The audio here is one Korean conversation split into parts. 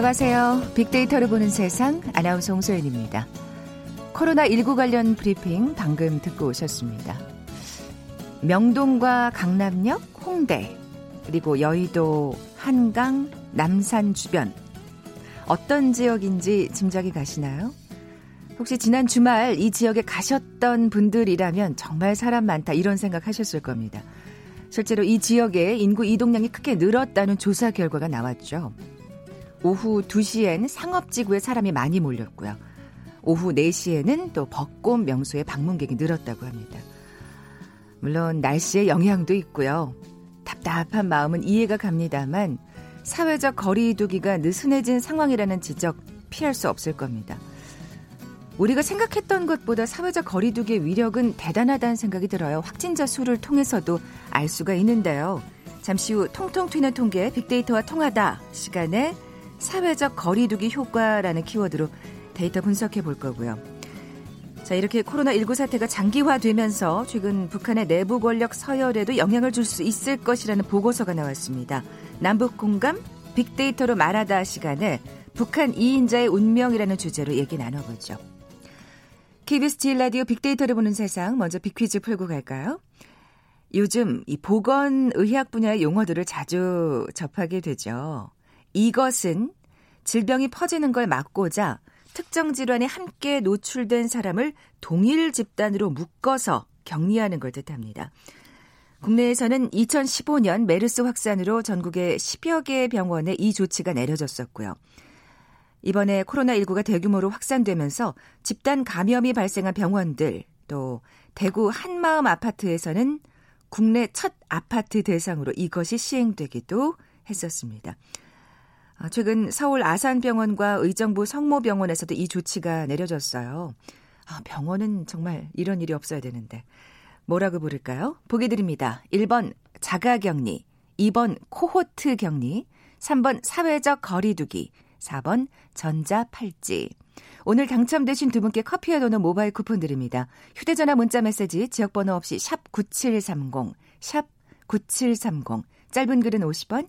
안녕하세요. 빅데이터를 보는 세상 아나운서 홍소연입니다. 코로나19 관련 브리핑 방금 듣고 오셨습니다. 명동과 강남역, 홍대, 그리고 여의도, 한강, 남산 주변. 어떤 지역인지 짐작이 가시나요? 혹시 지난 주말 이 지역에 가셨던 분들이라면 정말 사람 많다 이런 생각 하셨을 겁니다. 실제로 이 지역에 인구 이동량이 크게 늘었다는 조사 결과가 나왔죠. 오후 2시엔 상업지구에 사람이 많이 몰렸고요. 오후 4시에는 또 벚꽃 명소에 방문객이 늘었다고 합니다. 물론 날씨의 영향도 있고요. 답답한 마음은 이해가 갑니다만 사회적 거리두기가 느슨해진 상황이라는 지적 피할 수 없을 겁니다. 우리가 생각했던 것보다 사회적 거리두기의 위력은 대단하다는 생각이 들어요. 확진자 수를 통해서도 알 수가 있는데요. 잠시 후 통통 튀는 통계 빅데이터와 통하다 시간에 사회적 거리두기 효과라는 키워드로 데이터 분석해 볼 거고요. 자, 이렇게 코로나19 사태가 장기화되면서 최근 북한의 내부 권력 서열에도 영향을 줄 수 있을 것이라는 보고서가 나왔습니다. 남북 공감 빅데이터로 말하다 시간에 북한 2인자의 운명이라는 주제로 얘기 나눠보죠. KBS 제1 라디오 빅데이터를 보는 세상 먼저 빅퀴즈 풀고 갈까요? 요즘 이 보건의학 분야의 용어들을 자주 접하게 되죠. 이것은 질병이 퍼지는 걸 막고자 특정 질환에 함께 노출된 사람을 동일 집단으로 묶어서 격리하는 걸 뜻합니다. 국내에서는 2015년 메르스 확산으로 전국의 10여 개의 병원에 이 조치가 내려졌었고요. 이번에 코로나19가 대규모로 확산되면서 집단 감염이 발생한 병원들, 또 대구 한마음 아파트에서는 국내 첫 아파트 대상으로 이것이 시행되기도 했었습니다. 아, 최근 서울 아산병원과 의정부 성모병원에서도 이 조치가 내려졌어요. 아, 병원은 정말 이런 일이 없어야 되는데. 뭐라고 부를까요? 보기 드립니다. 1번 자가 격리, 2번 코호트 격리, 3번 사회적 거리두기, 4번 전자팔찌. 오늘 당첨되신 두 분께 커피와 도넛 모바일 쿠폰 드립니다. 휴대전화 문자 메시지 지역번호 없이 샵 9730, 샵 9730. 짧은 글은 50원,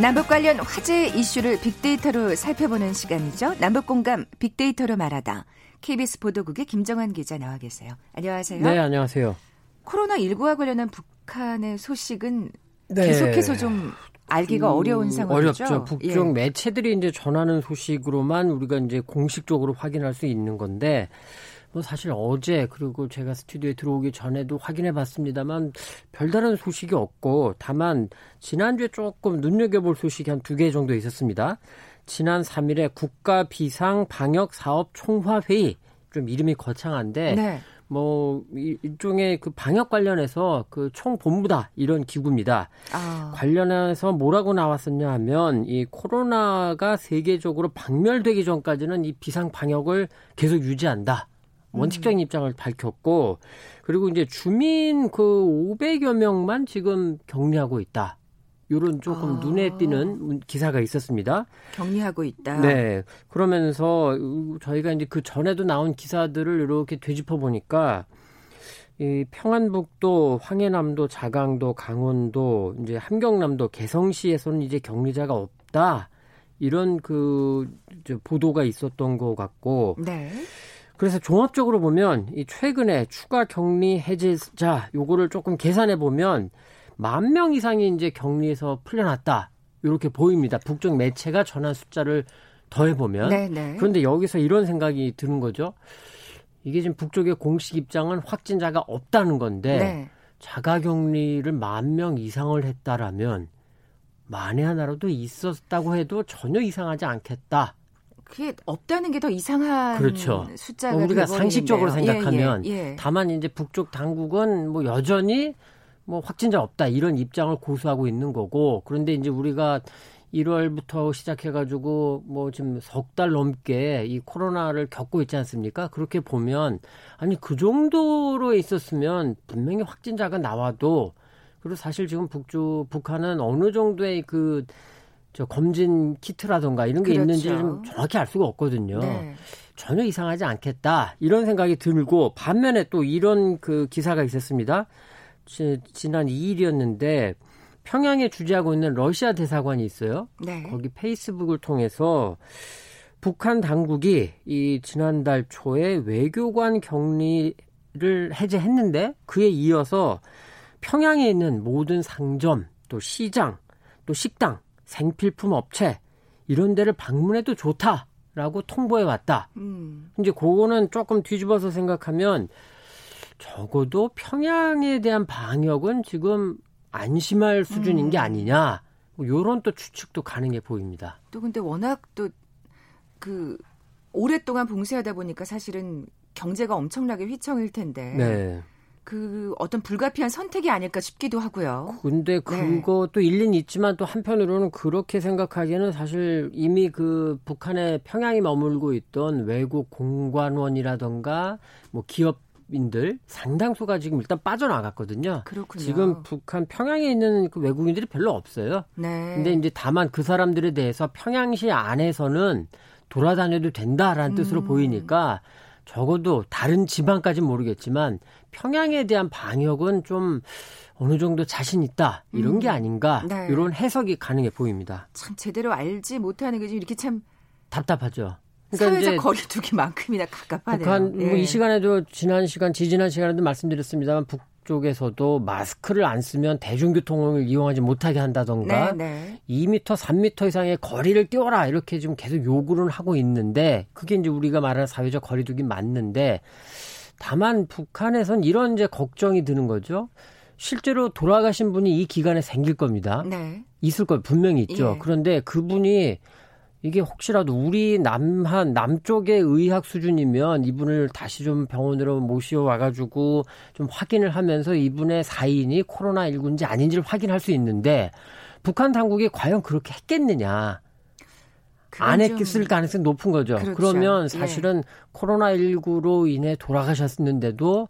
남북 관련 화제 이슈를 빅데이터로 살펴보는 시간이죠. 남북 공감 빅데이터로 말하다. KBS 보도국의 김정환 기자 나와 계세요. 안녕하세요. 네, 안녕하세요. 코로나19와 관련한 북한의 소식은 네. 계속해서 좀 알기가 음, 어려운 상황이죠. 어렵죠. 북쪽 예. 매체들이 이제 전하는 소식으로만 우리가 이제 공식적으로 확인할 수 있는 건데 뭐 사실 어제 그리고 제가 스튜디오에 들어오기 전에도 확인해 봤습니다만 별다른 소식이 없고 다만 지난주에 조금 눈여겨볼 소식이 한 두 개 정도 있었습니다. 지난 3일에 국가 비상 방역 사업 총화 회의 좀 이름이 거창한데 네. 뭐 일종의 그 방역 관련해서 그 총본부다 이런 기구입니다. 아. 관련해서 뭐라고 나왔었냐 하면 이 코로나가 세계적으로 박멸되기 전까지는 이 비상 방역을 계속 유지한다. 원칙적인 입장을 밝혔고 그리고 이제 주민 그 500여 명만 지금 격리하고 있다. 요런 조금 아. 눈에 띄는 기사가 있었습니다. 격리하고 있다. 네. 그러면서 저희가 이제 그 전에도 나온 기사들을 이렇게 되짚어 보니까 이 평안북도, 황해남도, 자강도, 강원도, 이제 함경남도, 개성시에서는 이제 격리자가 없다. 이런 그 보도가 있었던 것 같고. 네. 그래서 종합적으로 보면 이 최근에 추가 격리 해제자 요거를 조금 계산해 보면 만 명 이상이 이제 격리에서 풀려났다. 이렇게 보입니다. 북쪽 매체가 전한 숫자를 더해 보면. 네, 그런데 여기서 이런 생각이 드는 거죠. 이게 지금 북쪽의 공식 입장은 확진자가 없다는 건데 네. 자가 격리를 만 명 이상을 했다라면 만에 하나라도 있었다고 해도 전혀 이상하지 않겠다. 그게 없다는 게 더 이상한 그렇죠. 숫자가 우리가 상식적으로 생각하면 예, 예, 예. 다만 이제 북쪽 당국은 뭐 여전히 뭐 확진자 없다 이런 입장을 고수하고 있는 거고 그런데 이제 우리가 1월부터 시작해가지고 뭐 지금 석 달 넘게 이 코로나를 겪고 있지 않습니까? 그렇게 보면 아니 그 정도로 있었으면 분명히 확진자가 나와도 그리고 사실 지금 북주 북한은 어느 정도의 그 저 검진 키트라던가 이런 게 그렇죠. 있는지 좀 정확히 알 수가 없거든요. 네. 전혀 이상하지 않겠다 이런 생각이 들고 반면에 또 이런 그 기사가 있었습니다. 지, 지난 2일이었는데 평양에 주재하고 있는 러시아 대사관이 있어요. 네. 거기 페이스북을 통해서 북한 당국이 이 지난달 초에 외교관 격리를 해제했는데 그에 이어서 평양에 있는 모든 상점, 또 시장, 또 식당, 생필품 업체 이런 데를 방문해도 좋다라고 통보해 왔다. 음. 이제 그거는 조금 뒤집어서 생각하면 적어도 평양에 대한 방역은 지금 안심할 수준인 음. 게 아니냐. 뭐 요런 또 추측도 가능해 보입니다. 또 근데 워낙 또 그 오랫동안 봉쇄하다 보니까 사실은 경제가 엄청나게 휘청일 텐데. 네. 그 어떤 불가피한 선택이 아닐까 싶기도 하고요. 근데 네. 그것도 네. 일리는 있지만 또 한편으로는 그렇게 생각하기에는 사실 이미 그 북한의 평양이 머물고 있던 외국 공관원이라던가 뭐 기업 인들 상당수가 지금 일단 빠져나갔거든요. 그렇군요. 지금 북한 평양에 있는 그 외국인들이 별로 없어요. 네. 근데 이제 다만 그 사람들에 대해서 평양시 안에서는 돌아다녀도 된다라는 음. 뜻으로 보이니까 적어도 다른 지방까지는 모르겠지만 평양에 대한 방역은 좀 어느 정도 자신 있다 이런 음. 게 아닌가 네. 이런 해석이 가능해 보입니다. 참 제대로 알지 못하는 게 이렇게 참 답답하죠. 그러니까 사회적 거리두기만큼이나 갑갑하네요. 북한 예. 뭐이 네. 시간에도 지난 시간 지지난 시간에도 말씀드렸습니다만 북 쪽에서도 마스크를 안 쓰면 대중교통을 이용하지 못하게 한다던가 네, 네. 2m, 3m 이상의 거리를 띄워라 이렇게 지금 계속 요구를 하고 있는데 그게 이제 우리가 말하는 사회적 거리두기 맞는데 다만 북한에선 이런 이제 걱정이 드는 거죠. 실제로 돌아가신 분이 이 기간에 생길 겁니다. 네. 있을 거 분명히 있죠. 예. 그런데 그분이 이게 혹시라도 우리 남한 남쪽의 의학 수준이면 이분을 다시 좀 병원으로 모셔와 가지고 좀 확인을 하면서 이분의 사인이 코로나 19인지 아닌지를 확인할 수 있는데 북한 당국이 과연 그렇게 했겠느냐? 안 했을 가능성이 높은 거죠. 그렇죠. 그러면 예. 사실은 예. 코로나 19로 인해 돌아가셨는데도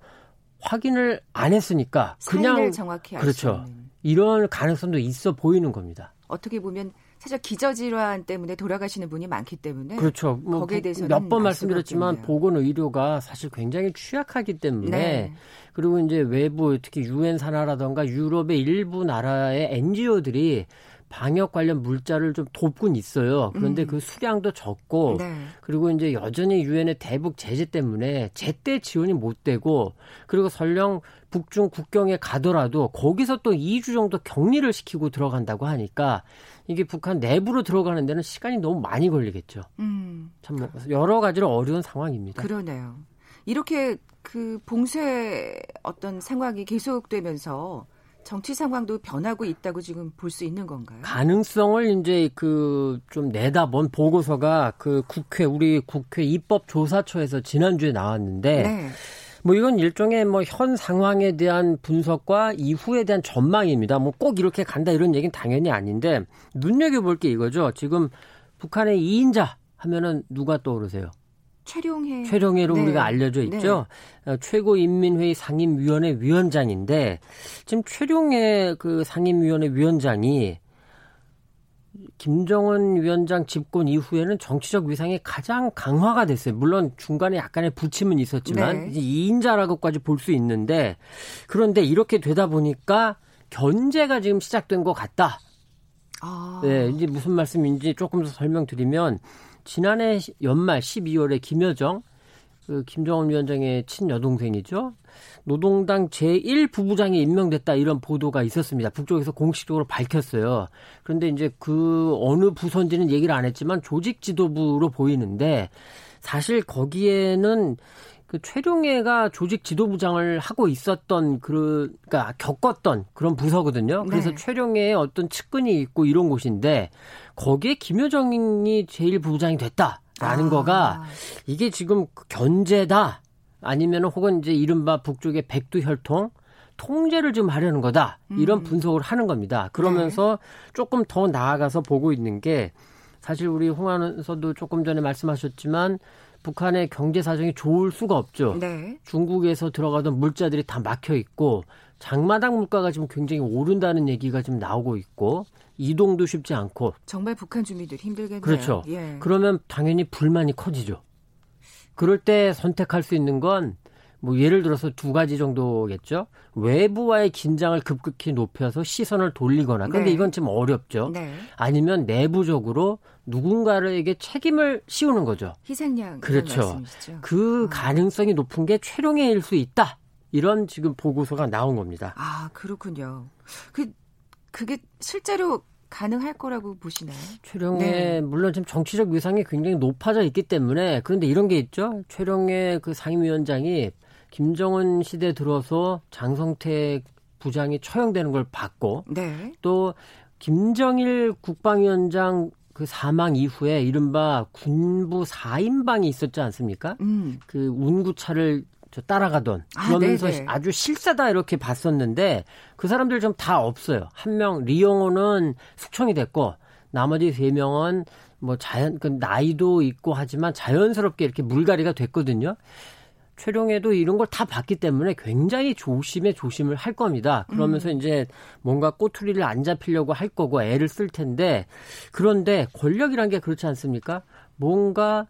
확인을 안 했으니까 그냥 그렇죠. 이런 가능성도 있어 보이는 겁니다. 어떻게 보면 사실 기저질환 때문에 돌아가시는 분이 많기 때문에 그렇죠. 뭐 거기에 대해서 몇 번 말씀드렸지만 보건 의료가 사실 굉장히 취약하기 때문에 네. 그리고 이제 외부 특히 유엔 산하라던가 유럽의 일부 나라의 NGO들이 방역 관련 물자를 좀 돕곤 있어요. 그런데 음. 그 수량도 적고 네. 그리고 이제 여전히 유엔의 대북 제재 때문에 제때 지원이 못 되고 그리고 설령 북중 국경에 가더라도 거기서 또 2주 정도 격리를 시키고 들어간다고 하니까 이게 북한 내부로 들어가는 데는 시간이 너무 많이 걸리겠죠. 음. 참뭐 여러 가지로 어려운 상황입니다. 그러네요. 이렇게 그 봉쇄 어떤 상황이 계속되면서 정치 상황도 변하고 있다고 지금 볼 수 있는 건가요? 가능성을 이제 그 좀 내다본 보고서가 그 국회 우리 국회 입법조사처에서 지난주에 나왔는데 네. 뭐 이건 일종의 뭐 현 상황에 대한 분석과 이후에 대한 전망입니다. 뭐 꼭 이렇게 간다 이런 얘기는 당연히 아닌데 눈여겨볼 게 이거죠. 지금 북한의 2인자 하면은 누가 떠오르세요? 최룡해. 최룡해로 네. 우리가 알려져 네. 있죠. 네. 최고인민회의 상임위원회 위원장인데 지금 최룡해 그 상임위원회 위원장이 김정은 위원장 집권 이후에는 정치적 위상이 가장 강화가 됐어요. 물론 중간에 약간의 부침은 있었지만 네. 이제 2인자라고까지 볼 수 있는데 그런데 이렇게 되다 보니까 견제가 지금 시작된 것 같다. 아. 네, 이제 무슨 말씀인지 조금 더 설명드리면 지난해 연말 12월에 김여정 그 김정은 위원장의 친여동생이죠. 노동당 제1부부장이 임명됐다 이런 보도가 있었습니다. 북쪽에서 공식적으로 밝혔어요. 그런데 이제 그 어느 부서인지는 얘기를 안 했지만 조직 지도부로 보이는데 사실 거기에는 그 최룡해가 조직 지도부장을 하고 있었던 그 그러니까 겪었던 그런 부서거든요. 그래서 네. 최룡해의 어떤 측근이 있고 이런 곳인데 거기에 김여정이 제일 부부장이 됐다 라는 아. 거가 이게 지금 견제다 아니면 혹은 이제 이른바 북쪽의 백두혈통 통제를 좀 하려는 거다. 이런 음. 분석을 하는 겁니다. 그러면서 네. 조금 더 나아가서 보고 있는 게 사실 우리 홍안원서도 조금 전에 말씀하셨지만 북한의 경제 사정이 좋을 수가 없죠. 네. 중국에서 들어가던 물자들이 다 막혀 있고 장마당 물가가 지금 굉장히 오른다는 얘기가 지금 나오고 있고 이동도 쉽지 않고 정말 북한 주민들 힘들겠네요. 그렇죠. 예. 그러면 당연히 불만이 커지죠. 그럴 때 선택할 수 있는 건 뭐 예를 들어서 두 가지 정도겠죠. 외부와의 긴장을 급격히 높여서 시선을 돌리거나. 근데 네. 이건 좀 어렵죠. 네. 아니면 내부적으로 누군가에게 책임을 씌우는 거죠. 희생양 그렇죠. 말씀이시죠? 그 어. 가능성이 높은 게 최룡해일 수 있다. 이런 지금 보고서가 나온 겁니다. 아 그렇군요. 그 그게 실제로 가능할 거라고 보시나요? 최룡의 네. 물론 지금 정치적 위상이 굉장히 높아져 있기 때문에 그런데 이런 게 있죠. 최룡의 그 상임위원장이 김정은 시대 들어서 장성택 부장이 처형되는 걸 봤고 네. 또 김정일 국방위원장 그 사망 이후에 이른바 군부 4인방이 있었지 않습니까? 음. 그 운구차를 저 따라가던 아, 그러면서 아, 아주 실사다 이렇게 봤었는데 그 사람들 좀 다 없어요. 한 명 리영호는 숙청이 됐고 나머지 세 명은 뭐 자연 그 나이도 있고 하지만 자연스럽게 이렇게 물갈이가 됐거든요. 최룡에도 이런 걸 다 봤기 때문에 굉장히 조심에 조심을 할 겁니다. 그러면서 음. 이제 뭔가 꼬투리를 안 잡히려고 할 거고 애를 쓸 텐데 그런데 권력이란 게 그렇지 않습니까? 뭔가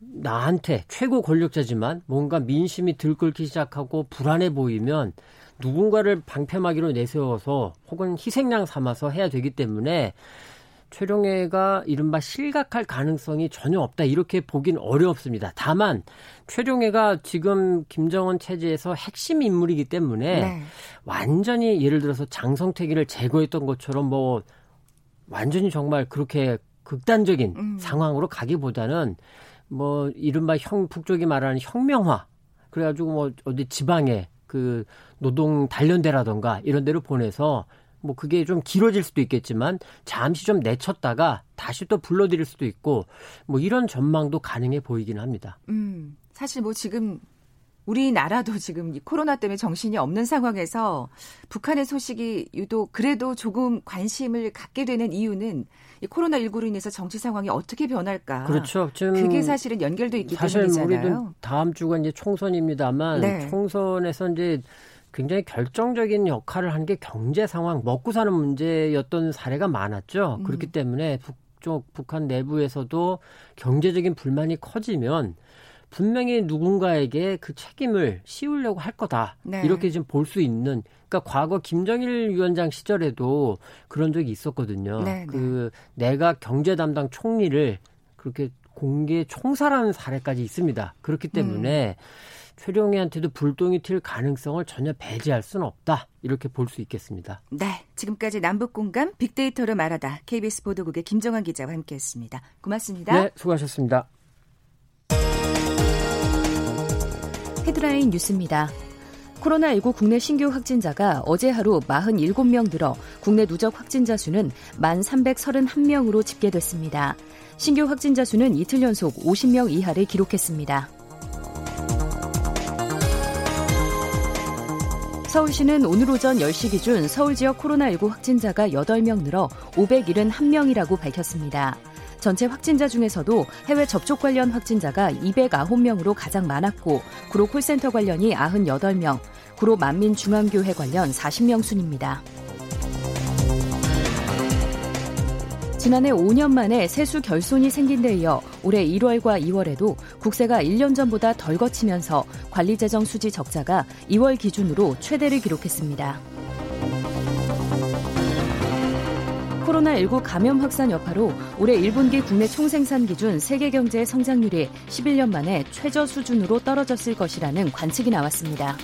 나한테 최고 권력자지만 뭔가 민심이 들끓기 시작하고 불안해 보이면 누군가를 방패막이로 내세워서 혹은 희생양 삼아서 해야 되기 때문에 최룡해가 이른바 실각할 가능성이 전혀 없다 이렇게 보긴 어렵습니다. 다만 최룡해가 지금 김정은 체제에서 핵심 인물이기 때문에 네. 완전히 예를 들어서 장성태기를 제거했던 것처럼 뭐 완전히 정말 그렇게 극단적인 음. 상황으로 가기보다는 뭐 이른바 형 북쪽이 말하는 혁명화 그래가지고 뭐 어디 지방에 그 노동 단련대라던가 이런 데로 보내서 뭐 그게 좀 길어질 수도 있겠지만 잠시 좀 내쳤다가 다시 또 불러들일 수도 있고 뭐 이런 전망도 가능해 보이기는 합니다. 음, 사실 뭐 지금 우리나라도 지금 코로나 때문에 정신이 없는 상황에서 북한의 소식이 유독 그래도 조금 관심을 갖게 되는 이유는 이 코로나 19로 인해서 정치 상황이 어떻게 변할까. 그렇죠. 지금 그게 사실은 연결돼 있기 사실 때문이잖아요. 우리도 다음 주가 이제 총선입니다만 네. 총선에서 이제 굉장히 결정적인 역할을 한 게 경제 상황, 먹고 사는 문제였던 사례가 많았죠. 음. 그렇기 때문에 북쪽 북한 내부에서도 경제적인 불만이 커지면 분명히 누군가에게 그 책임을 씌우려고 할 거다. 네. 이렇게 좀볼수 있는 그러니까 과거 김정일 위원장 시절에도 그런 적이 있었거든요. 네, 네. 그 네. 내가 경제 담당 총리를 그렇게 공개 총살하는 사례까지 있습니다. 그렇기 때문에 음. 최룡희한테도 불똥이 튈 가능성을 전혀 배제할 수는 없다. 이렇게 볼 수 있겠습니다. 네. 지금까지 남북 공감 빅데이터를 말하다 KBS 보도국의 김정환 기자와 함께했습니다. 고맙습니다. 네. 수고하셨습니다. 헤드라인 뉴스입니다. 코로나19 국내 신규 확진자가 어제 하루 47명 늘어 국내 누적 확진자 수는 1,331명으로 집계됐습니다. 신규 확진자 수는 이틀 연속 50명 이하를 기록했습니다. 서울시는 오늘 오전 10시 기준 서울 지역 코로나19 확진자가 8명 늘어 571명이라고 밝혔습니다. 전체 확진자 중에서도 해외 접촉 관련 확진자가 209명으로 가장 많았고 구로 콜센터 관련이 98명, 구로 만민중앙교회 관련 40명 순입니다. 지난해 5년 만에 세수 결손이 생긴 데 이어 올해 1월과 2월에도 국세가 1년 전보다 덜 거치면서 관리재정 수지 적자가 2월 기준으로 최대를 기록했습니다. 코로나19 감염 확산 여파로 올해 1분기 국내 총생산 기준 세계 경제 성장률이 11년 만에 최저 수준으로 떨어졌을 것이라는 관측이 나왔습니다.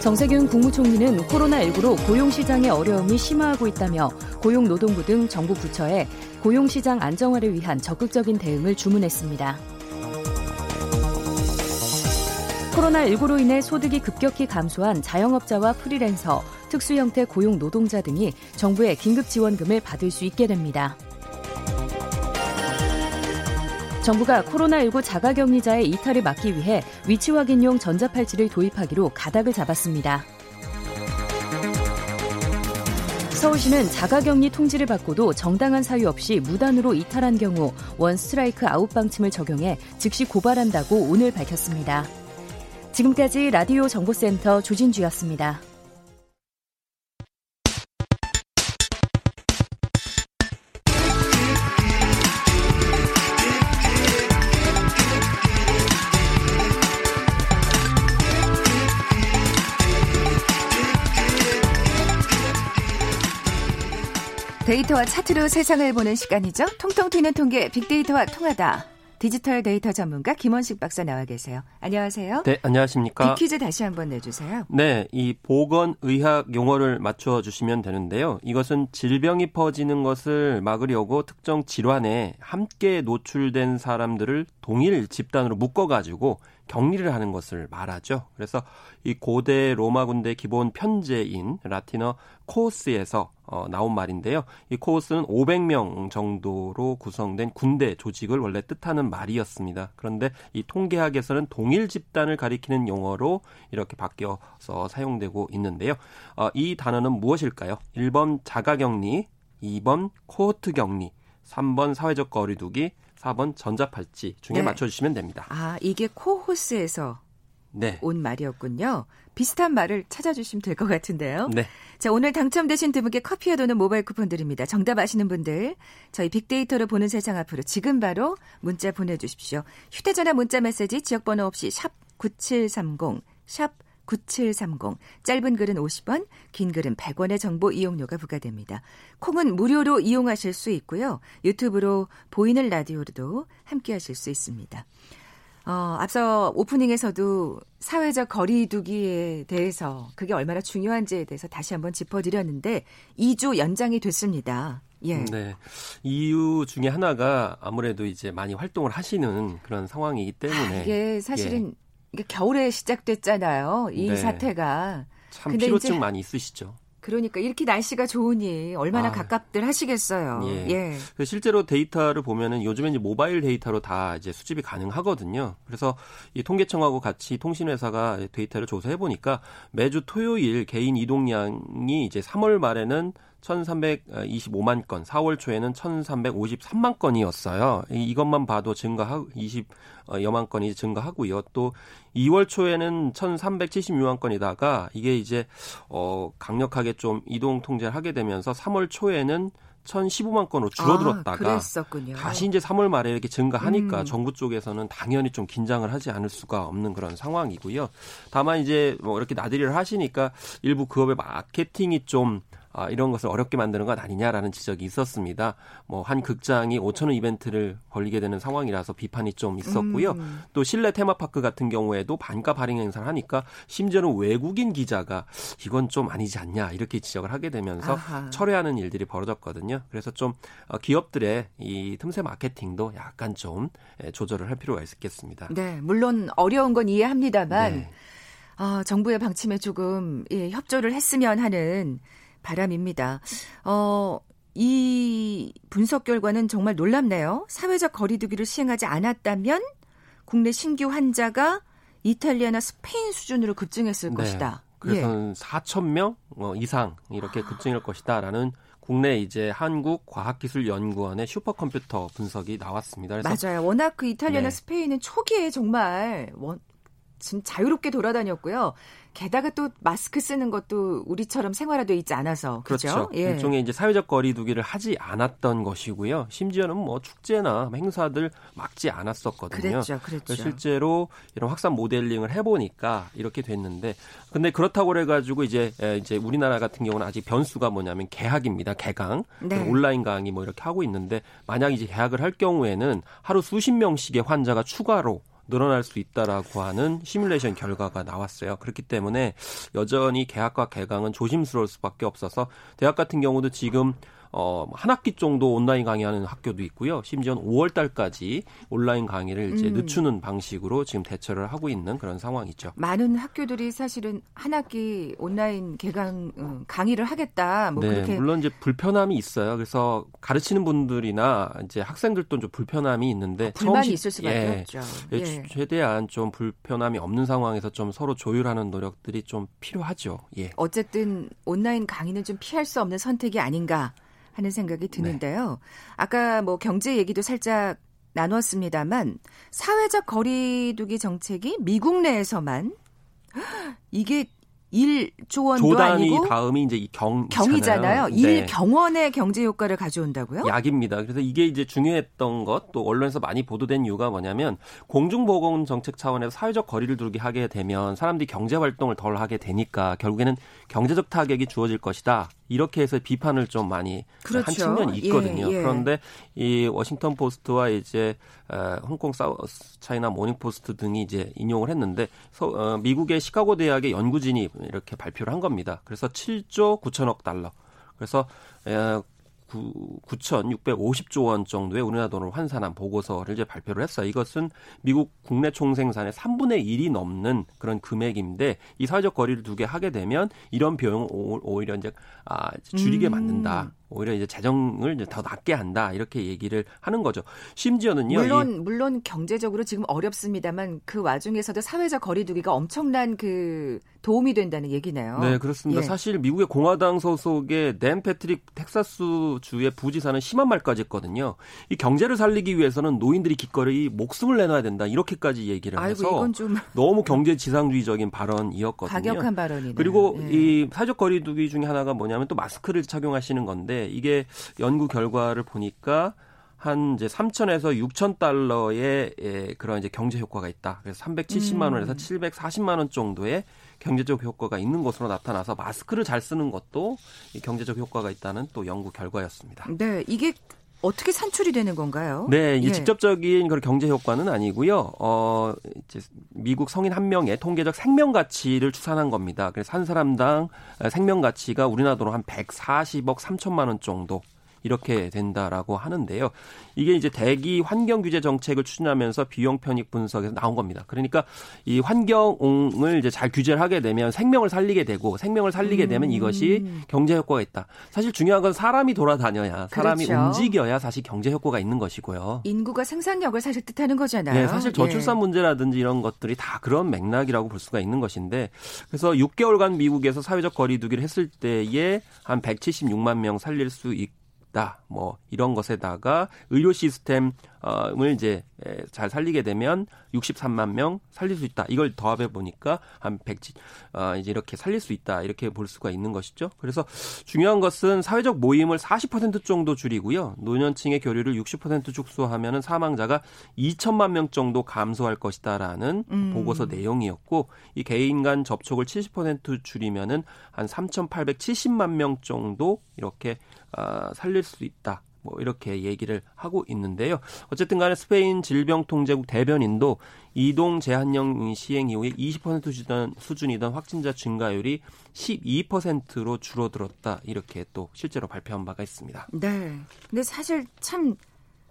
정세균 국무총리는 코로나19로 고용시장의 어려움이 심화하고 있다며 고용노동부 등 정부 부처에 고용시장 안정화를 위한 적극적인 대응을 주문했습니다. 코로나19로 인해 소득이 급격히 감소한 자영업자와 프리랜서, 특수 형태 고용 노동자 등이 정부의 긴급 지원금을 받을 수 있게 됩니다. 정부가 코로나19 자가격리자의 이탈을 막기 위해 위치 확인용 전자팔찌를 도입하기로 가닥을 잡았습니다. 서울시는 자가격리 통지를 받고도 정당한 사유 없이 무단으로 이탈한 경우 원 스트라이크 아웃 방침을 적용해 즉시 고발한다고 오늘 밝혔습니다. 지금까지 라디오 정보센터 조진주였습니다. 데이터와 차트로 세상을 보는 시간이죠. 통통 튀는 통계 빅데이터와 통하다. 디지털 데이터 전문가 김원식 박사 나와 계세요. 안녕하세요. 네, 안녕하십니까. 빅퀴즈 다시 한번 내주세요. 네, 이 보건의학 용어를 맞춰 주시면 되는데요. 이것은 질병이 퍼지는 것을 막으려고 특정 질환에 함께 노출된 사람들을 동일 집단으로 묶어가지고 격리를 하는 것을 말하죠. 그래서 이 고대 로마 군대 기본 편제인 라틴어 코스에서 어, 나온 말인데요. 이 코스는 500명 정도로 구성된 군대 조직을 원래 뜻하는 말이었습니다. 그런데 이 통계학에서는 동일 집단을 가리키는 용어로 이렇게 바뀌어서 사용되고 있는데요. 어, 이 단어는 무엇일까요? 1번 자가격리, 2번 코호트 격리, 3번 사회적 거리두기, 4번 전자팔찌 중에 네. 맞춰주시면 됩니다. 아, 이게 코호스에서 네. 온 말이었군요. 비슷한 말을 찾아주시면 될 것 같은데요. 네. 자, 오늘 당첨되신 두 분께 커피와 도는 모바일 쿠폰 드립니다. 정답 아시는 분들, 저희 빅데이터로 보는 세상 앞으로 지금 바로 문자 보내주십시오. 휴대전화 문자 메시지 지역번호 없이 샵 9730, 샵 9730. 짧은 글은 50원, 긴 글은 100원의 정보 이용료가 부과됩니다. 콩은 무료로 이용하실 수 있고요. 유튜브로 보이는 라디오로도 함께 하실 수 있습니다. 어, 앞서 오프닝에서도 사회적 거리두기에 대해서 그게 얼마나 중요한지에 대해서 다시 한번 짚어드렸는데 2주 연장이 됐습니다. 예. 네. 이유 중에 하나가 아무래도 이제 많이 활동을 하시는 그런 상황이기 때문에 아, 이게 사실은 예. 이게 겨울에 시작됐잖아요. 이 네. 사태가. 참 피로증 많이 있으시죠. 그러니까 이렇게 날씨가 좋으니 얼마나 아, 가깝들 하시겠어요. 예. 예. 그 실제로 데이터를 보면은 요즘에 이제 모바일 데이터로 다 이제 수집이 가능하거든요. 그래서 이 통계청하고 같이 통신회사가 데이터를 조사해 보니까 매주 토요일 개인 이동량이 이제 3월 말에는 1,325만 건, 4월 초에는 1,353만 건이었어요. 이것만 봐도 증가하고 20여만 건이 증가하고요. 또 2월 초에는 1,376만 건이다가 이게 이제 어 강력하게 좀 이동 통제를 하게 되면서 3월 초에는 1,015만 건으로 줄어들었다가 아, 다시 이제 3월 말에 이렇게 증가하니까 음. 정부 쪽에서는 당연히 좀 긴장을 하지 않을 수가 없는 그런 상황이고요. 다만 이제 뭐 이렇게 나들이를 하시니까 일부 그업의 마케팅이 좀 아, 이런 것을 어렵게 만드는 것 아니냐라는 지적이 있었습니다. 뭐 한 극장이 5천 원 이벤트를 벌리게 되는 상황이라서 비판이 좀 있었고요. 음. 또 실내 테마파크 같은 경우에도 반값 할인 행사를 하니까 심지어는 외국인 기자가 이건 좀 아니지 않냐 이렇게 지적을 하게 되면서 아하. 철회하는 일들이 벌어졌거든요. 그래서 좀 어, 기업들의 이 틈새 마케팅도 약간 좀 예, 조절을 할 필요가 있겠습니다. 네, 물론 어려운 건 이해합니다만 네. 아, 정부의 방침에 조금 예, 협조를 했으면 하는 바람입니다. 어, 이 분석 결과는 정말 놀랍네요. 사회적 거리두기를 시행하지 않았다면 국내 신규 환자가 이탈리아나 스페인 수준으로 급증했을 네. 것이다. 그래서 예. 4천 명 어, 이상 이렇게 급증할 것이다라는 국내 이제 한국 과학기술연구원의 슈퍼컴퓨터 분석이 나왔습니다. 맞아요. 워낙 그 이탈리아나 네. 스페인은 초기에 정말 원, 지금 자유롭게 돌아다녔고요. 게다가 또 마스크 쓰는 것도 우리처럼 생활화돼 있지 않아서 그렇죠. 그렇죠? 예. 일종의 이제 사회적 거리두기를 하지 않았던 것이고요. 심지어는 뭐 축제나 행사들 막지 않았었거든요. 그랬죠, 그랬죠. 실제로 이런 확산 모델링을 해보니까 이렇게 됐는데, 근데 그렇다고 그래가지고 이제 이제 우리나라 같은 경우는 아직 변수가 뭐냐면 개학입니다. 개강, 네. 온라인 강의 뭐 이렇게 하고 있는데 만약 이제 개학을 할 경우에는 하루 수십 명씩의 환자가 추가로 늘어날 수 있다라고 하는 시뮬레이션 결과가 나왔어요. 그렇기 때문에 여전히 개학과 개강은 조심스러울 수밖에 없어서 대학 같은 경우도 지금 어, 한 학기 정도 온라인 강의하는 학교도 있고요. 심지어는 5월 달까지 온라인 강의를 이제 음. 늦추는 방식으로 지금 대처를 하고 있는 그런 상황이죠. 많은 학교들이 사실은 한 학기 온라인 개강 어, 강의를 하겠다. 뭐 네, 그렇게 물론 이제 불편함이 있어요. 그래서 가르치는 분들이나 이제 학생들도 좀 불편함이 있는데 아, 불만이 있을 수밖에 예, 없죠. 예. 최대한 좀 불편함이 없는 상황에서 좀 서로 조율하는 노력들이 좀 필요하죠. 예. 어쨌든 온라인 강의는 좀 피할 수 없는 선택이 아닌가 하는 생각이 드는데요. 네. 아까 뭐 경제 얘기도 살짝 나눴습니다만 사회적 거리두기 정책이 미국 내에서만 이게 1조 원도 조단위 아니고 다음이 이제 이 경, 경이잖아요. 네. 1경원의 경제 효과를 가져온다고요? 약입니다. 그래서 이게 이제 중요했던 것 또 언론에서 많이 보도된 이유가 뭐냐면 공중보건 정책 차원에서 사회적 거리를 두게 하게 되면 사람들이 경제 활동을 덜 하게 되니까 결국에는 경제적 타격이 주어질 것이다. 이렇게 해서 비판을 좀 많이 그렇죠. 한 측면이 있거든요. 예, 예. 그런데 이 워싱턴 포스트와 이제 어, 홍콩 사우스 차이나 모닝 포스트 등이 이제 인용을 했는데 서, 어, 미국의 시카고 대학의 연구진이 이렇게 발표를 한 겁니다. 그래서 7조 9천억 달러. 그래서 에, 9,650조 원 정도의 우리나라 돈을 환산한 보고서를 이제 발표를 했어요. 이것은 미국 국내 총생산의 3분의 1이 넘는 그런 금액인데 이 사회적 거리를 두게 하게 되면 이런 비용을 오히려 이제 아, 줄이게 음. 만든다. 오히려 이제 재정을 이제 더 낮게 한다 이렇게 얘기를 하는 거죠. 심지어는요. 물론 이, 물론 경제적으로 지금 어렵습니다만 그 와중에서도 사회적 거리두기가 엄청난 그 도움이 된다는 얘기네요. 네 그렇습니다. 예. 사실 미국의 공화당 소속의 댄 패트릭 텍사스 주의 부지사는 심한 말까지 했거든요. 이 경제를 살리기 위해서는 노인들이 기꺼이 목숨을 내놔야 된다 이렇게까지 얘기를 아이고, 해서 좀... 너무 경제 지상주의적인 발언이었거든요. 가격한 발언이네요. 그리고 예. 이 사회적 거리두기 중에 하나가 뭐냐면 또 마스크를 착용하시는 건데 이게 연구 결과를 보니까 한 이제 3천에서 6천 달러의 예, 그런 이제 경제 효과가 있다. 그래서 370만 원에서 음. 740만 원 정도의 경제적 효과가 있는 것으로 나타나서 마스크를 잘 쓰는 것도 경제적 효과가 있다는 또 연구 결과였습니다. 네, 이게 어떻게 산출이 되는 건가요? 네, 이 예. 직접적인 그런 경제 효과는 아니고요. 어, 이제 미국 성인 한 명의 통계적 생명 가치를 추산한 겁니다. 그래서 한 사람당 생명 가치가 우리나라 돈으로 한 140억 3천만 원 정도 이렇게 된다라고 하는데요. 이게 이제 대기 환경 규제 정책을 추진하면서 비용 편익 분석에서 나온 겁니다. 그러니까 이 환경을 이제 잘 규제를 하게 되면 생명을 살리게 되고 생명을 살리게 되면 이것이 음. 경제 효과가 있다. 사실 중요한 건 사람이 돌아다녀야 사람이 그렇죠. 움직여야 사실 경제 효과가 있는 것이고요. 인구가 생산력을 사실 뜻하는 거잖아요. 네, 사실 저출산 예. 문제라든지 이런 것들이 다 그런 맥락이라고 볼 수가 있는 것인데 그래서 6개월간 미국에서 사회적 거리두기를 했을 때에 한 176만 명 살릴 수 있고 있다. 뭐 이런 것에다가 의료 시스템 을 이제 잘 살리게 되면 63만 명 살릴 수 있다. 이걸 더합해 보니까 한 100, 어, 이제 이렇게 살릴 수 있다. 이렇게 볼 수가 있는 것이죠. 그래서 중요한 것은 사회적 모임을 40% 정도 줄이고요. 노년층의 교류를 60% 축소하면은 사망자가 2천만 명 정도 감소할 것이다라는 음. 보고서 내용이었고 이 개인 간 접촉을 70% 줄이면은 한 3,870만 명 정도 이렇게 어, 살릴 수 있다. 뭐 이렇게 얘기를 하고 있는데요. 어쨌든 간에 스페인 질병통제국 대변인도 이동 제한령 시행 이후에 20% 수준, 수준이던 확진자 증가율이 12%로 줄어들었다. 이렇게 또 실제로 발표한 바가 있습니다. 네. 근데 사실 참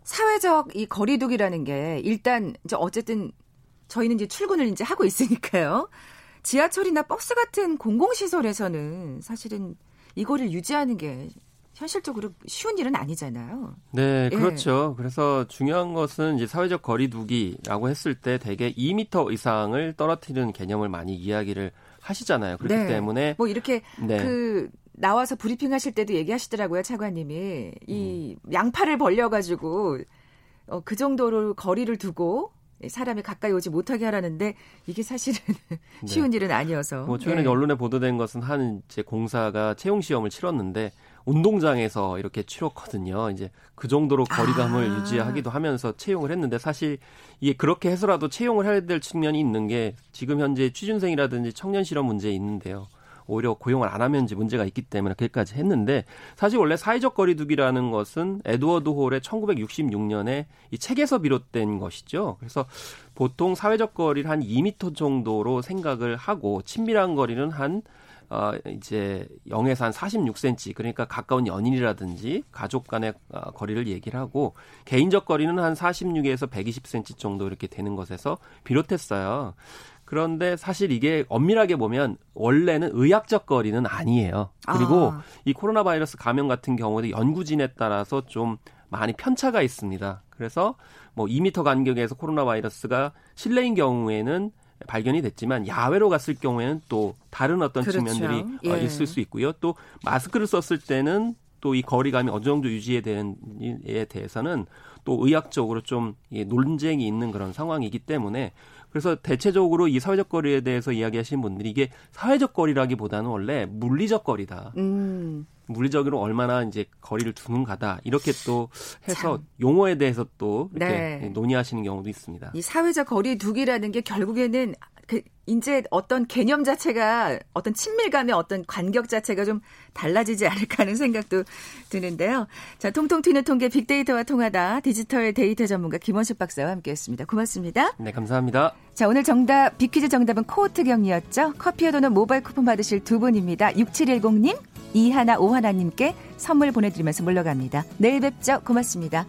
사회적 이 거리두기라는 게 일단 이제 어쨌든 저희는 이제 출근을 이제 하고 있으니까요. 지하철이나 버스 같은 공공시설에서는 사실은 이거를 유지하는 게 현실적으로 쉬운 일은 아니잖아요. 네, 예. 그렇죠. 그래서 중요한 것은 이제 사회적 거리두기라고 했을 때 대개 2미터 이상을 떨어뜨리는 개념을 많이 이야기를 하시잖아요. 그렇기 네. 때문에 뭐 이렇게 네. 그 나와서 브리핑 하실 때도 얘기하시더라고요, 차관님이. 이 음. 양팔을 벌려 가지고 어, 그 정도로 거리를 두고 사람이 가까이 오지 못하게 하라는데 이게 사실은 네. 쉬운 일은 아니어서. 뭐 최근에 네. 언론에 보도된 것은 한 이제 공사가 채용 시험을 치렀는데 운동장에서 이렇게 치렀거든요. 이제 그 정도로 거리감을 아. 유지하기도 하면서 채용을 했는데 사실 이게 그렇게 해서라도 채용을 해야 될 측면이 있는 게 지금 현재 취준생이라든지 청년 실업 문제에 있는데요. 오히려 고용을 안 하면 이제 문제가 있기 때문에 그렇게까지 했는데 사실 원래 사회적 거리두기라는 것은 에드워드 홀의 1966년에 이 책에서 비롯된 것이죠. 그래서 보통 사회적 거리를 한 2미터 정도로 생각을 하고 친밀한 거리는 한 어, 이제 0에서 한 46cm 그러니까 가까운 연인이라든지 가족 간의 어, 거리를 얘기를 하고 개인적 거리는 한 46에서 120cm 정도 이렇게 되는 것에서 비롯했어요. 그런데 사실 이게 엄밀하게 보면 원래는 의학적 거리는 아니에요. 그리고 아. 이 코로나 바이러스 감염 같은 경우에도 연구진에 따라서 좀 많이 편차가 있습니다. 그래서 뭐 2미터 간격에서 코로나 바이러스가 실내인 경우에는 발견이 됐지만 야외로 갔을 경우에는 또 다른 어떤 그렇죠. 측면들이 어, 예. 있을 수 있고요. 또 마스크를 썼을 때는 또 이 거리감이 어느 정도 유지에 대해서는 또 의학적으로 좀 논쟁이 있는 그런 상황이기 때문에 그래서 대체적으로 이 사회적 거리에 대해서 이야기하시는 분들이 이게 사회적 거리라기보다는 원래 물리적 거리다. 음. 물리적으로 얼마나 이제 거리를 두는가다 이렇게 또 해서 참. 용어에 대해서 또 이렇게 네. 논의하시는 경우도 있습니다. 이 사회적 거리 두기라는 게 결국에는 그 이제 어떤 개념 자체가 어떤 친밀감의 어떤 간격 자체가 좀 달라지지 않을까 하는 생각도 드는데요. 자, 통통 튀는 통계 빅데이터와 통하다 디지털 데이터 전문가 김원식 박사와 함께했습니다. 고맙습니다. 네, 감사합니다. 자, 오늘 정답 빅퀴즈 정답은 코호트 격리였죠. 커피와 도넛 모바일 쿠폰 받으실 두 분입니다. 6710님, 이하나 오하나님께 선물 보내드리면서 물러갑니다. 내일 뵙죠. 고맙습니다.